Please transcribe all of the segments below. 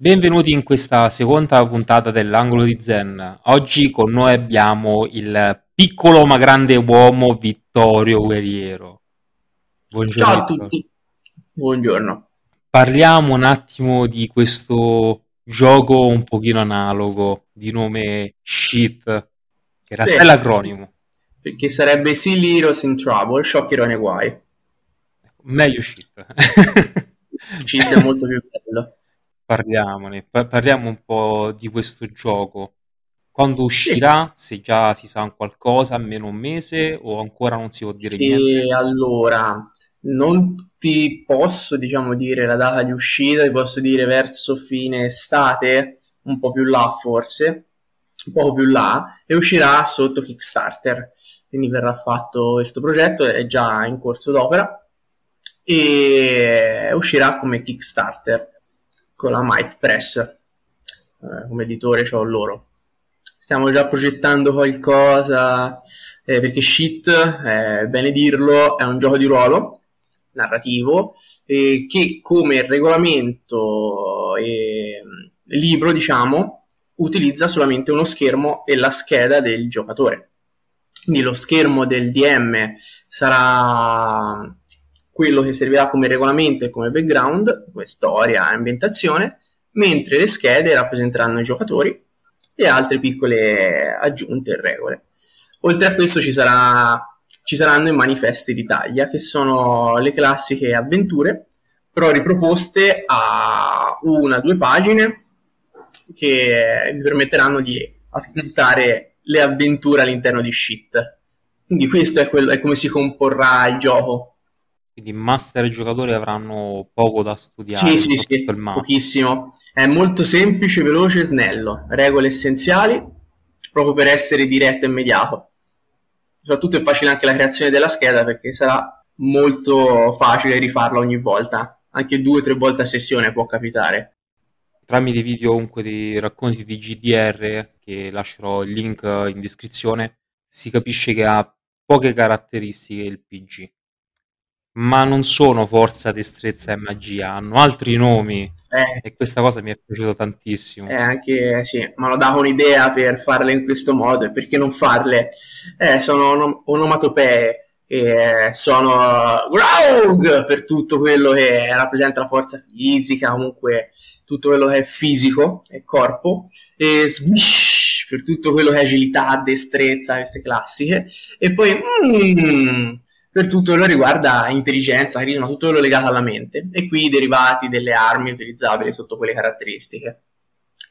Benvenuti in questa seconda puntata dell'Angolo di Zen. Oggi con noi abbiamo il piccolo ma grande uomo Vittorio Guerriero. Buongiorno. Ciao a tutti, buongiorno. Parliamo un attimo di questo gioco un pochino analogo di nome Shit, che era sì. l'acronimo. Perché sarebbe Silly Heroes in Trouble, Shock Hero nei guai. Meglio Shit. Shit è molto più bello. Parliamone, pa- parliamo un po' di questo gioco. Quando uscirà? Se già si sa qualcosa, almeno un mese o ancora non si può dire niente? E allora, non ti posso, diciamo, dire la data di uscita, ti posso dire verso fine estate, un po' più là forse, un po' più là, e uscirà sotto Kickstarter. Quindi verrà fatto questo progetto, è già in corso d'opera, e uscirà come Kickstarter con la Might Press. Eh, come editore ho loro. Stiamo già progettando qualcosa, eh, perché Shit, eh, bene dirlo, è un gioco di ruolo narrativo eh, che come regolamento e libro, diciamo, utilizza solamente uno schermo e la scheda del giocatore. Quindi lo schermo del DM sarà quello che servirà come regolamento e come background, come storia e ambientazione, mentre le schede rappresenteranno i giocatori e altre piccole aggiunte e regole. Oltre a questo ci, sarà, ci saranno i manifesti d'Italia, che sono le classiche avventure, però riproposte a una o due pagine che vi permetteranno di affrontare le avventure all'interno di Shit. Quindi questo è, quello, è come si comporrà il gioco quindi master e giocatori avranno poco da studiare. Sì, sì, sì, pochissimo. È molto semplice, veloce e snello. Regole essenziali, proprio per essere diretto e immediato. Soprattutto è facile anche la creazione della scheda perché sarà molto facile rifarla ogni volta. Anche due o tre volte a sessione può capitare. Tramite video comunque dei racconti di GDR, che lascerò il link in descrizione, si capisce che ha poche caratteristiche il PG ma non sono forza, destrezza e magia, hanno altri nomi eh. e questa cosa mi è piaciuta tantissimo. Eh, anche sì, mi hanno dato un'idea per farle in questo modo e perché non farle? Eh, sono on- onomatopee e sono Graug per tutto quello che rappresenta la forza fisica, comunque tutto quello che è fisico e corpo, e Swish per tutto quello che è agilità, destrezza, queste classiche, e poi mm, per tutto quello che riguarda intelligenza, carisma, tutto quello legato alla mente e qui i derivati delle armi utilizzabili sotto quelle caratteristiche.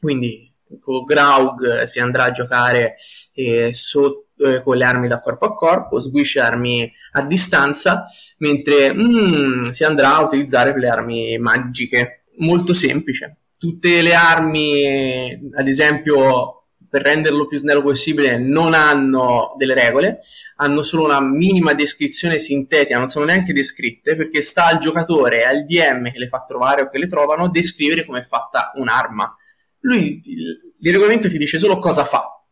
Quindi con Graug si andrà a giocare eh, so, eh, con le armi da corpo a corpo, Squish armi a distanza, mentre mm, si andrà a utilizzare le armi magiche. Molto semplice. Tutte le armi, ad esempio per renderlo più snello possibile, non hanno delle regole, hanno solo una minima descrizione sintetica, non sono neanche descritte, perché sta al giocatore al DM che le fa trovare o che le trovano descrivere come è fatta un'arma. Lui, il regolamento ti dice solo cosa fa,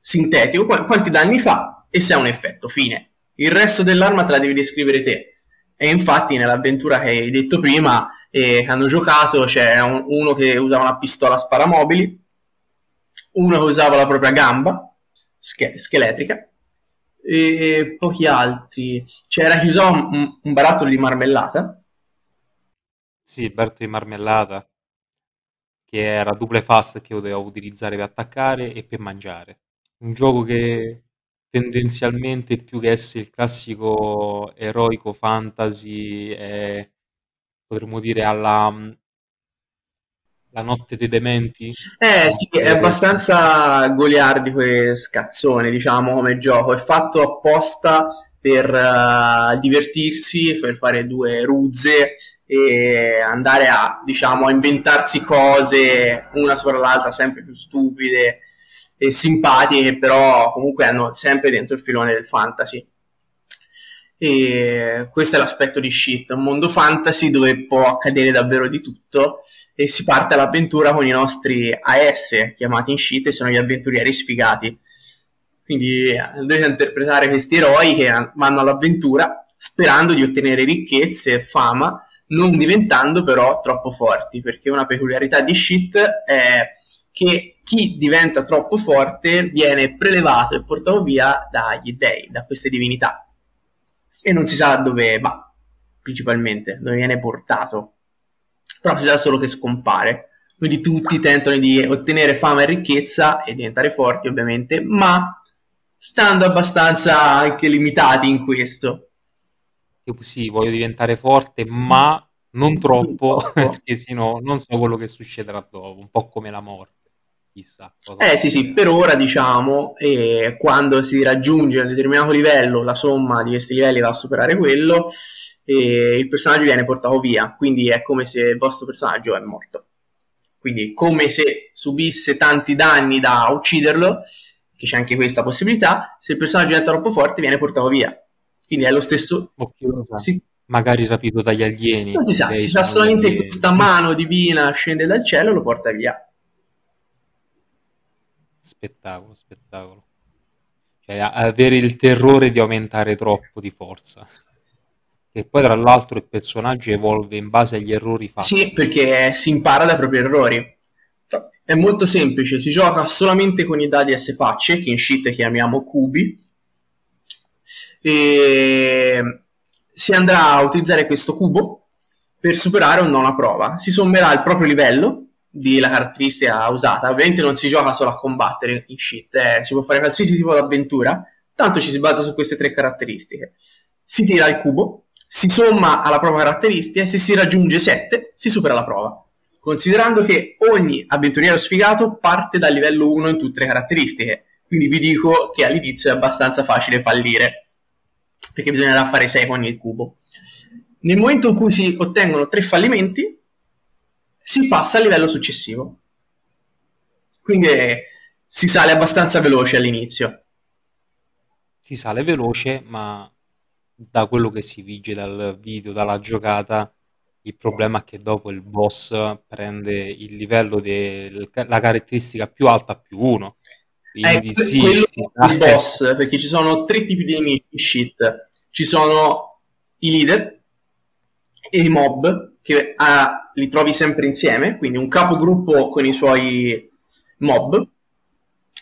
sintetico, quanti danni fa e se ha un effetto, fine. Il resto dell'arma te la devi descrivere te. E infatti nell'avventura che hai detto prima, eh, che hanno giocato, c'è un, uno che usava una pistola sparamobili, uno che usava la propria gamba sch- scheletrica e pochi altri. C'era chi usava un, un barattolo di marmellata. Sì, il barattolo di marmellata che era double fast che poteva utilizzare per attaccare e per mangiare. Un gioco che tendenzialmente più che essere il classico eroico fantasy è, potremmo dire alla la notte dei dementi? Eh sì, è abbastanza goliardico e scazzone, diciamo, come gioco. È fatto apposta per uh, divertirsi, per fare due ruzze e andare a, diciamo, a inventarsi cose una sopra l'altra sempre più stupide e simpatiche, però comunque hanno sempre dentro il filone del fantasy. E questo è l'aspetto di Shit, un mondo fantasy dove può accadere davvero di tutto e si parte all'avventura con i nostri AS chiamati in Shit e sono gli avventurieri sfigati. Quindi andrete a interpretare questi eroi che vanno all'avventura sperando di ottenere ricchezze e fama non diventando però troppo forti, perché una peculiarità di shit è che chi diventa troppo forte viene prelevato e portato via dagli dei, da queste divinità. E non si sa dove va, principalmente, dove viene portato. Però si sa solo che scompare. Quindi tutti tentano di ottenere fama e ricchezza e diventare forti, ovviamente, ma stando abbastanza anche limitati in questo. Sì, voglio diventare forte, ma non troppo, perché sennò non so quello che succederà dopo, un po' come la morte chissà. Eh sì, sì, per ora diciamo, eh, quando si raggiunge un determinato livello, la somma di questi livelli va a superare quello, e il personaggio viene portato via, quindi è come se il vostro personaggio è morto. Quindi come se subisse tanti danni da ucciderlo, che c'è anche questa possibilità, se il personaggio diventa troppo forte viene portato via. Quindi è lo stesso... Sì. Magari rapito dagli alieni. Non si sa, si sa solamente questa mano divina scende dal cielo e lo porta via spettacolo, spettacolo. Cioè, avere il terrore di aumentare troppo di forza. E poi, tra l'altro, il personaggio evolve in base agli errori fatti. Sì, perché si impara dai propri errori. È molto semplice, si gioca solamente con i dadi S facce, che in shit chiamiamo cubi, e si andrà a utilizzare questo cubo per superare o no una prova. Si sommerà il proprio livello di la caratteristica usata. Ovviamente non si gioca solo a combattere in shit, eh, si può fare qualsiasi tipo di avventura, tanto ci si basa su queste tre caratteristiche. Si tira il cubo, si somma alla prova caratteristica e se si raggiunge 7 si supera la prova. Considerando che ogni avventuriero sfigato parte dal livello 1 in tutte le caratteristiche, quindi vi dico che all'inizio è abbastanza facile fallire, perché bisognerà fare 6 con il cubo. Nel momento in cui si ottengono 3 fallimenti, si passa al livello successivo. Quindi eh, si sale abbastanza veloce all'inizio. Si sale veloce, ma da quello che si vige dal video, dalla giocata, il problema è che dopo il boss prende il livello della caratteristica più alta più uno. Quindi eh, sì, si sa. il boss, perché ci sono tre tipi di nemici shit. Ci sono i leader e i mob che ha, li trovi sempre insieme, quindi un capogruppo con i suoi mob,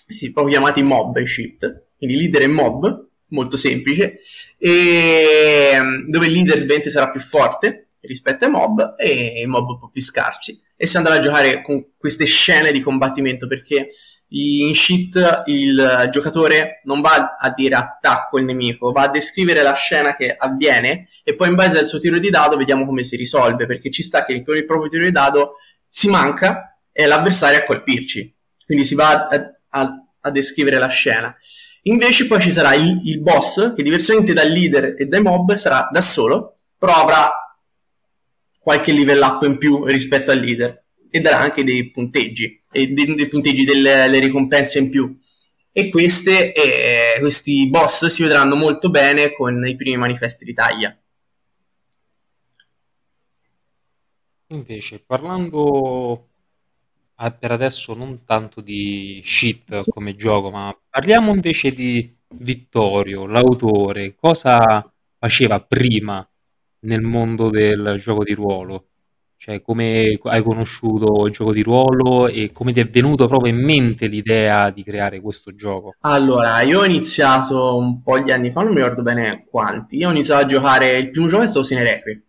sì, proprio chiamati mob e shit, quindi leader e mob, molto semplice, e dove il leader ovviamente sarà più forte rispetto ai mob e i mob un po' più scarsi e si andrà a giocare con queste scene di combattimento perché in shit il giocatore non va a dire attacco il nemico, va a descrivere la scena che avviene e poi in base al suo tiro di dado vediamo come si risolve perché ci sta che con il proprio tiro di dado si manca e l'avversario a colpirci. Quindi si va a, a, a descrivere la scena. Invece poi ci sarà il, il boss che diversamente dal leader e dai mob sarà da solo però avrà qualche level up in più rispetto al leader e darà anche dei punteggi, e dei, dei punteggi delle ricompense in più. E queste, eh, questi boss si vedranno molto bene con i primi manifesti di taglia. Invece, parlando per adesso non tanto di shit come gioco, ma parliamo invece di Vittorio, l'autore, cosa faceva prima nel mondo del gioco di ruolo? Cioè, come hai conosciuto il gioco di ruolo e come ti è venuto proprio in mente l'idea di creare questo gioco? Allora, io ho iniziato un po' di anni fa, non mi ricordo bene quanti. Io ho iniziato a giocare, il primo gioco è stato Sine Requiem.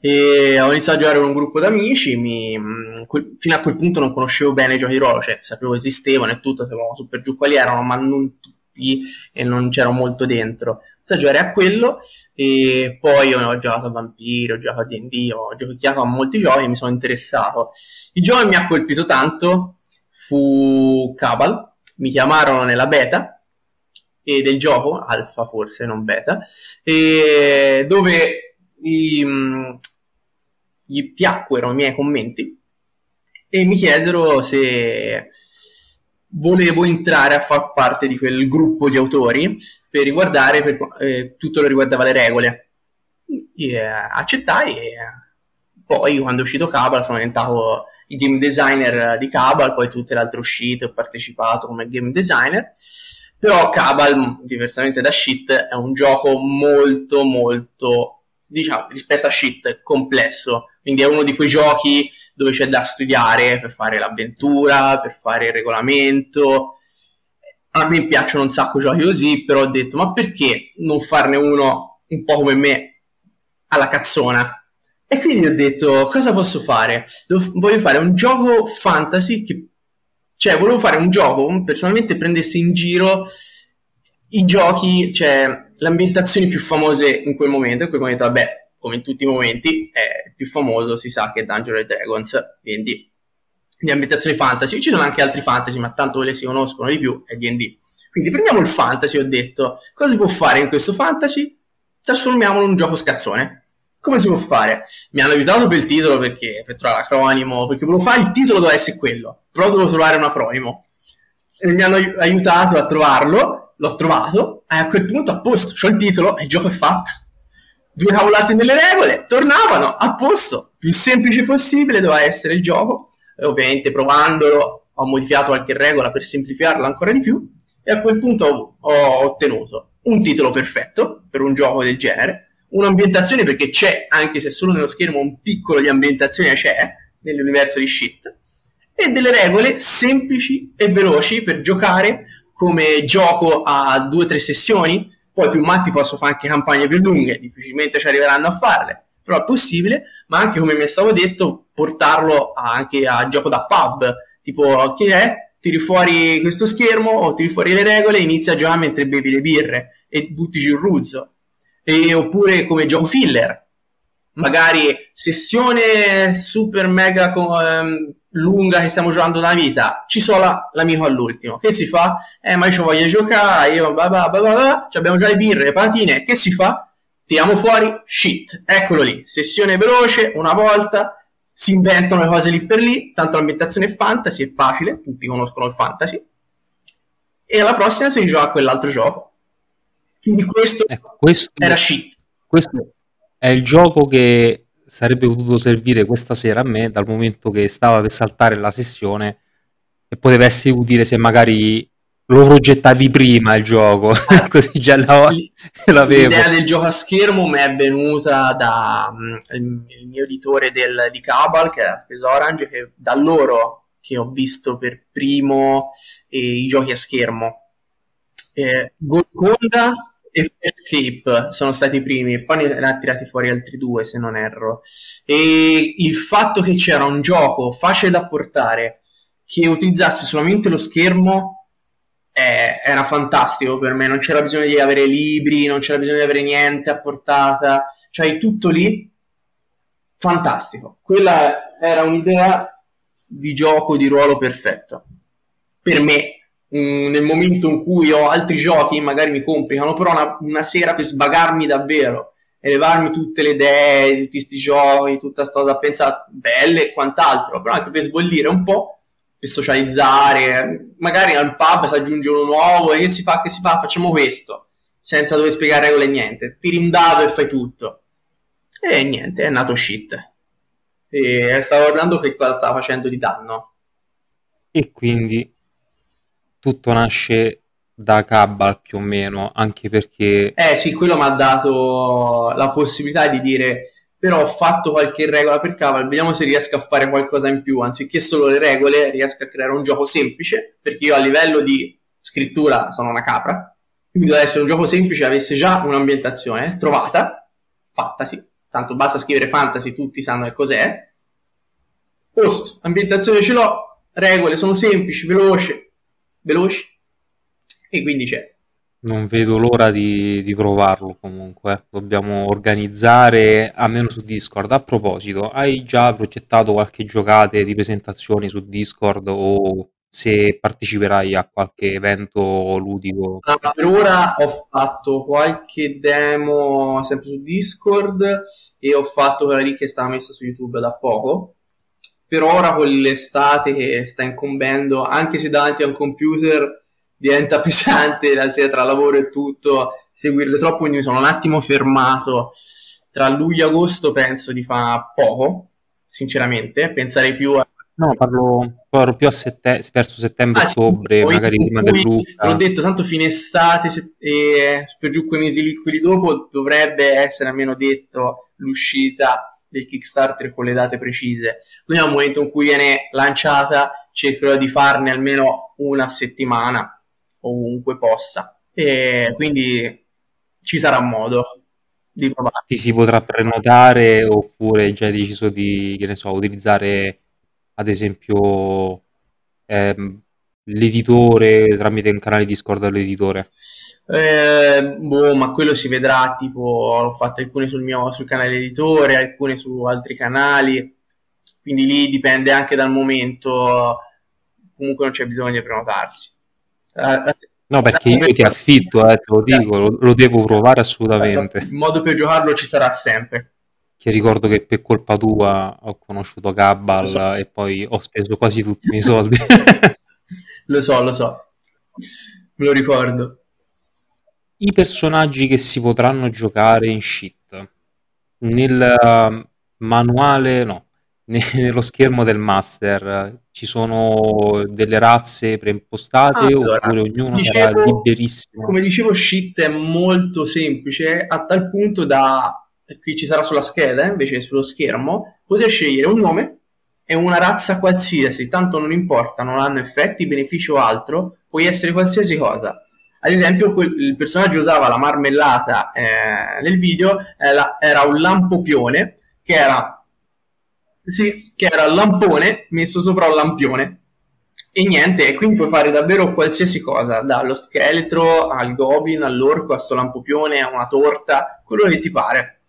E ho iniziato a giocare con un gruppo d'amici. Mi, fino a quel punto non conoscevo bene i giochi di ruolo, cioè sapevo esistevano e tutto, sapevo super giù quali erano, ma non tutti e non c'ero molto dentro. Sto a giocare a quello e poi ho giocato a Vampiro, ho giocato a D&D, ho giocato a molti giochi e mi sono interessato. Il gioco che mi ha colpito tanto fu Cabal, mi chiamarono nella beta e del gioco, alfa forse, non beta, dove gli, gli piacquero i miei commenti e mi chiesero se volevo entrare a far parte di quel gruppo di autori per riguardare per, eh, tutto lo riguardava le regole. E, eh, accettai e poi quando è uscito Cabal sono diventato il game designer di Cabal, poi tutte le altre uscite ho partecipato come game designer. Però Cabal, diversamente da Shit, è un gioco molto molto diciamo, rispetto a shit, complesso. Quindi è uno di quei giochi dove c'è da studiare per fare l'avventura, per fare il regolamento. A me piacciono un sacco giochi così, però ho detto, ma perché non farne uno un po' come me, alla cazzona? E quindi ho detto, cosa posso fare? voglio fare un gioco fantasy che... Cioè, volevo fare un gioco, personalmente prendesse in giro i giochi, cioè le ambientazioni più famose in quel momento. In quel momento, vabbè, come in tutti i momenti, è il più famoso, si sa che è Dungeons Dragons, D&D. Di ambientazioni fantasy, ci sono anche altri fantasy, ma tanto quelle si conoscono di più, è D&D. Quindi prendiamo il fantasy, ho detto, cosa si può fare in questo fantasy? Trasformiamolo in un gioco scazzone. Come si può fare? Mi hanno aiutato per il titolo perché per trovare l'acronimo, perché volevo fare il titolo doveva essere quello, però dovevo trovare un acronimo. E mi hanno aiutato a trovarlo, l'ho trovato, e a quel punto a posto, c'ho il titolo e il gioco è fatto due cavolate nelle regole, tornavano a posto, più semplice possibile doveva essere il gioco, e ovviamente provandolo ho modificato qualche regola per semplificarlo ancora di più e a quel punto ho, ho ottenuto un titolo perfetto per un gioco del genere, un'ambientazione perché c'è, anche se solo nello schermo un piccolo di ambientazione c'è, nell'universo di shit, e delle regole semplici e veloci per giocare come gioco a due o tre sessioni, poi più matti possono fare anche campagne più lunghe, difficilmente ci arriveranno a farle, però è possibile, ma anche come mi è stato detto, portarlo anche a gioco da pub, tipo che è? Tiri fuori questo schermo o tiri fuori le regole e inizi a giocare mentre bevi le birre e butti giù il ruzzo. E, oppure come gioco filler, magari sessione super mega con, ehm, lunga che stiamo giocando da vita, ci sola l'amico all'ultimo. Che si fa? Eh, ma io voglio giocare, io bla bla bla bla, bla abbiamo già le birre, le patatine, che si fa? Tiriamo fuori shit, eccolo lì, sessione veloce, una volta, si inventano le cose lì per lì, tanto l'ambientazione è fantasy, è facile, tutti conoscono il fantasy, e alla prossima si gioca a quell'altro gioco. Quindi questo, ecco, questo era shit. Questo è il gioco che sarebbe potuto servire questa sera a me dal momento che stava per saltare la sessione e poteva essere utile se magari lo progettavi prima il gioco, così già la, l'avevo. L'idea del gioco a schermo mi è venuta da um, il mio editore del, di Cabal, che è Space Orange, che da loro che ho visto per primo eh, i giochi a schermo. Eh, Golconda e Escape sono stati i primi, poi ne ha tirati fuori altri due se non erro. E il fatto che c'era un gioco facile da portare che utilizzasse solamente lo schermo eh, era fantastico per me. Non c'era bisogno di avere libri, non c'era bisogno di avere niente a portata, cioè tutto lì. Fantastico. Quella era un'idea di gioco di ruolo perfetto per me Mm, nel momento in cui ho altri giochi magari mi complicano, però una, una sera per sbagarmi davvero e levarmi tutte le idee di tutti questi giochi, tutta questa cosa a pensare belle e quant'altro, però anche per sbollire un po', per socializzare, magari al pub si aggiunge uno nuovo e che si fa, che si fa, facciamo questo, senza dover spiegare regole niente, tiri un dado e fai tutto. E niente, è nato shit. E stavo guardando che cosa stava facendo di danno. E quindi tutto nasce da Cabal più o meno, anche perché... Eh sì, quello mi ha dato la possibilità di dire però ho fatto qualche regola per Cabal, vediamo se riesco a fare qualcosa in più, anziché solo le regole, riesco a creare un gioco semplice, perché io a livello di scrittura sono una capra, quindi deve essere un gioco semplice, avesse già un'ambientazione trovata, fattasi, tanto basta scrivere fantasy, tutti sanno che cos'è, post, ambientazione ce l'ho, regole sono semplici, veloci, veloci e quindi c'è. Non vedo l'ora di, di provarlo comunque. Dobbiamo organizzare almeno su Discord. A proposito, hai già progettato qualche giocate di presentazioni su Discord o se parteciperai a qualche evento ludico? Ah, per ora ho fatto qualche demo sempre su Discord e ho fatto quella lì che è stata messa su YouTube da poco per ora con l'estate che sta incombendo, anche se davanti a un computer diventa pesante la sera tra lavoro e tutto, seguirle troppo, quindi mi sono un attimo fermato. Tra luglio e agosto penso di fare poco, sinceramente, penserei più a No, parlo, parlo più a settembre, verso settembre-ottobre, ah, sì, magari prima del Lucca. L'ho detto, tanto fine estate se, e per giù quei mesi liquidi dopo dovrebbe essere almeno detto l'uscita del Kickstarter con le date precise. Quindi al momento in cui viene lanciata cercherò di farne almeno una settimana ovunque possa. E quindi ci sarà modo di provare. Ti si potrà prenotare oppure già hai deciso di, che ne so, utilizzare ad esempio ehm, l'editore tramite un canale Discord all'editore? Eh, boh, ma quello si vedrà, tipo ho fatto alcune sul mio sul canale editore, alcune su altri canali, quindi lì dipende anche dal momento, comunque non c'è bisogno di prenotarsi. No, perché io ti affitto, eh, te lo dico, lo, lo devo provare assolutamente. Il modo per giocarlo ci sarà sempre. Che ricordo che per colpa tua ho conosciuto Gabbal so. e poi ho speso quasi tutti i miei soldi. lo so, lo so. Me lo ricordo. I personaggi che si potranno giocare in shit. Nel uh, manuale, no, nello schermo del master ci sono delle razze preimpostate allora, oppure ognuno dicevo, sarà liberissimo? Come dicevo, shit è molto semplice a tal punto da qui ci sarà sulla scheda invece sullo schermo poter scegliere un nome e una razza qualsiasi, tanto non importa, non hanno effetti, benefici o altro, puoi essere qualsiasi cosa. Ad esempio, quel, il personaggio usava la marmellata eh, nel video, era, era un lampopione che era sì, che era il lampone messo sopra un lampione. E niente, e quindi puoi fare davvero qualsiasi cosa, dallo scheletro al goblin, all'orco, a sto lampopione, a una torta, quello che ti pare.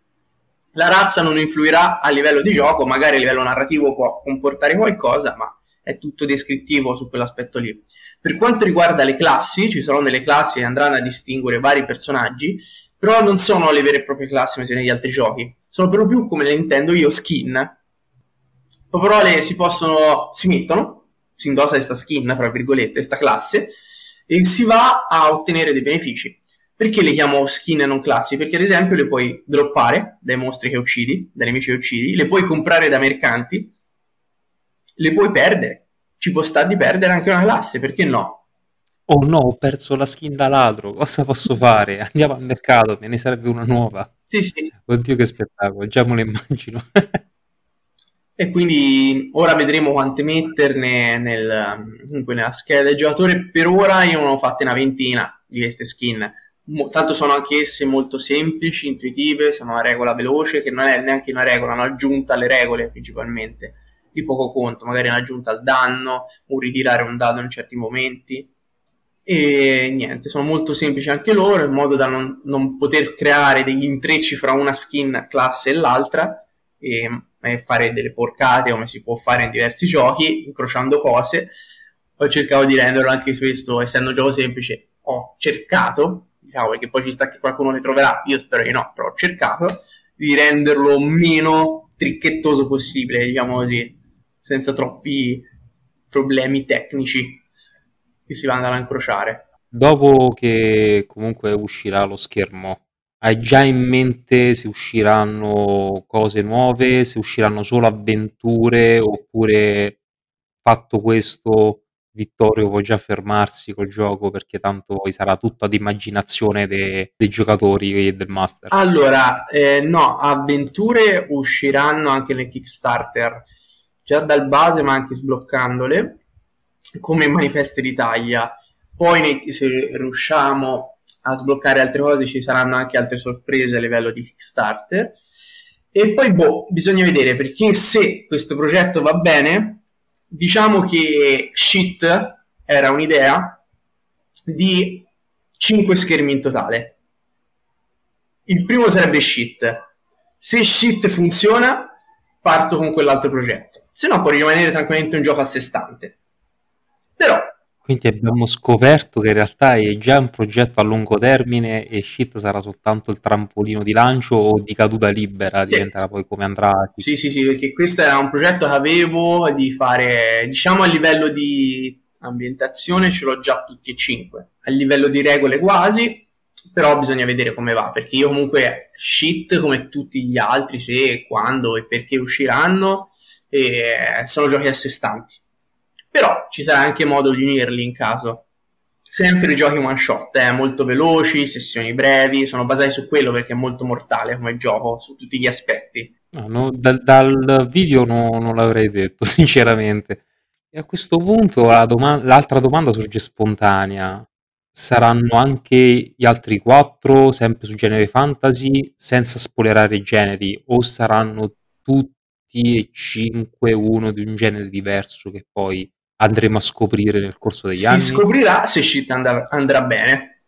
La razza non influirà a livello di gioco, magari a livello narrativo può comportare qualcosa, ma è tutto descrittivo su quell'aspetto lì. Per quanto riguarda le classi, ci saranno delle classi che andranno a distinguere vari personaggi, però non sono le vere e proprie classi come negli altri giochi, sono per lo più come le intendo io skin, parole si possono, si mettono, si indossa questa skin, tra virgolette, questa classe, e si va a ottenere dei benefici. Perché le chiamo skin e non classi? Perché ad esempio le puoi droppare dai mostri che uccidi, dai nemici che uccidi, le puoi comprare da mercanti, le puoi perdere. Ci può stare di perdere anche una classe, perché no? Oh no, ho perso la skin da ladro, cosa posso fare? Andiamo al mercato, me ne serve una nuova. Sì, sì. Oddio che spettacolo, già me lo immagino. e quindi ora vedremo quante metterne nel, comunque nella scheda del giocatore. Per ora io non ho fatte una ventina di queste skin. Mo, tanto sono anche esse molto semplici, intuitive, sono una regola veloce che non è neanche una regola, una aggiunta alle regole principalmente, di poco conto, magari un'aggiunta al danno, un ritirare un dado in certi momenti. E niente, sono molto semplici anche loro, in modo da non, non poter creare degli intrecci fra una skin classe e l'altra. E e fare delle porcate come si può fare in diversi giochi, incrociando cose. Ho cercato di renderlo anche questo, essendo un gioco semplice, ho cercato, diciamo perché poi ci sta che qualcuno le troverà, io spero di no, però ho cercato di renderlo meno tricchettoso possibile, diciamo così, senza troppi problemi tecnici che si vanno a incrociare. Dopo che comunque uscirà lo schermo hai già in mente se usciranno cose nuove, se usciranno solo avventure oppure fatto questo Vittorio può già fermarsi col gioco perché tanto poi sarà tutto ad de- dei giocatori e del master. Allora, eh, no, avventure usciranno anche nel Kickstarter, già dal base ma anche sbloccandole, come manifeste d'Italia. Poi se riusciamo a sbloccare altre cose, ci saranno anche altre sorprese a livello di Kickstarter. E poi, boh, bisogna vedere perché se questo progetto va bene, diciamo che Shit era un'idea di 5 schermi in totale. Il primo sarebbe Shit. Se Shit funziona, parto con quell'altro progetto. Se no, può rimanere tranquillamente un gioco a sé stante. Però quindi abbiamo scoperto che in realtà è già un progetto a lungo termine e Shit sarà soltanto il trampolino di lancio o di caduta libera, sì, diventerà poi come andrà. Sì, sì, sì, perché questo era un progetto che avevo di fare, diciamo a livello di ambientazione ce l'ho già tutti e cinque, a livello di regole quasi, però bisogna vedere come va, perché io comunque shit come tutti gli altri, se, quando e perché usciranno, e sono giochi a sé stanti. Però ci sarà anche modo di unirli in caso. Sempre giochi one shot, eh, molto veloci, sessioni brevi, sono basati su quello perché è molto mortale come gioco su tutti gli aspetti. No, no, dal, dal, video no, non l'avrei detto, sinceramente. E a questo punto la doma- l'altra domanda sorge spontanea. Saranno anche gli altri quattro, sempre su genere fantasy, senza spoilerare i generi, o saranno tutti e cinque uno di un genere diverso che poi andremo a scoprire nel corso degli si anni? Si scoprirà se shit andrà, andrà bene.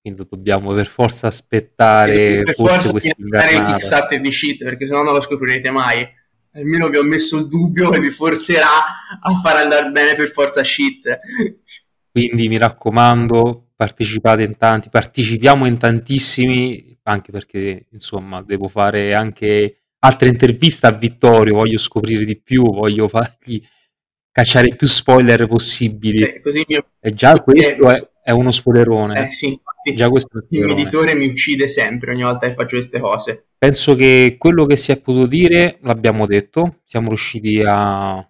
Quindi dobbiamo per forza aspettare per forse quest'invernata. il Kickstarter di shit, perché sennò non lo scoprirete mai almeno vi ho messo il dubbio che vi forcerà a far andare bene per forza shit. Quindi mi raccomando, partecipate in tanti, partecipiamo in tantissimi, anche perché insomma devo fare anche altre interviste a Vittorio, voglio scoprire di più, voglio fargli cacciare più spoiler possibili. Sì, mio... E già questo è, è uno spoilerone. Eh sì, Già questo il mio editore mi uccide sempre ogni volta che faccio queste cose. Penso che quello che si è potuto dire l'abbiamo detto, siamo riusciti a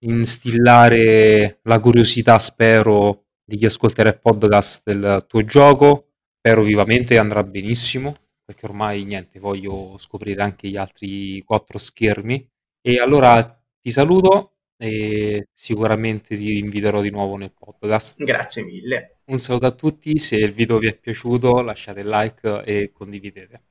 instillare la curiosità, spero, di chi ascolterà il podcast del tuo gioco. Spero vivamente andrà benissimo, perché ormai niente, voglio scoprire anche gli altri quattro schermi. E allora ti saluto e sicuramente ti inviterò di nuovo nel podcast. Grazie mille. Un saluto a tutti, se il video vi è piaciuto lasciate like e condividete.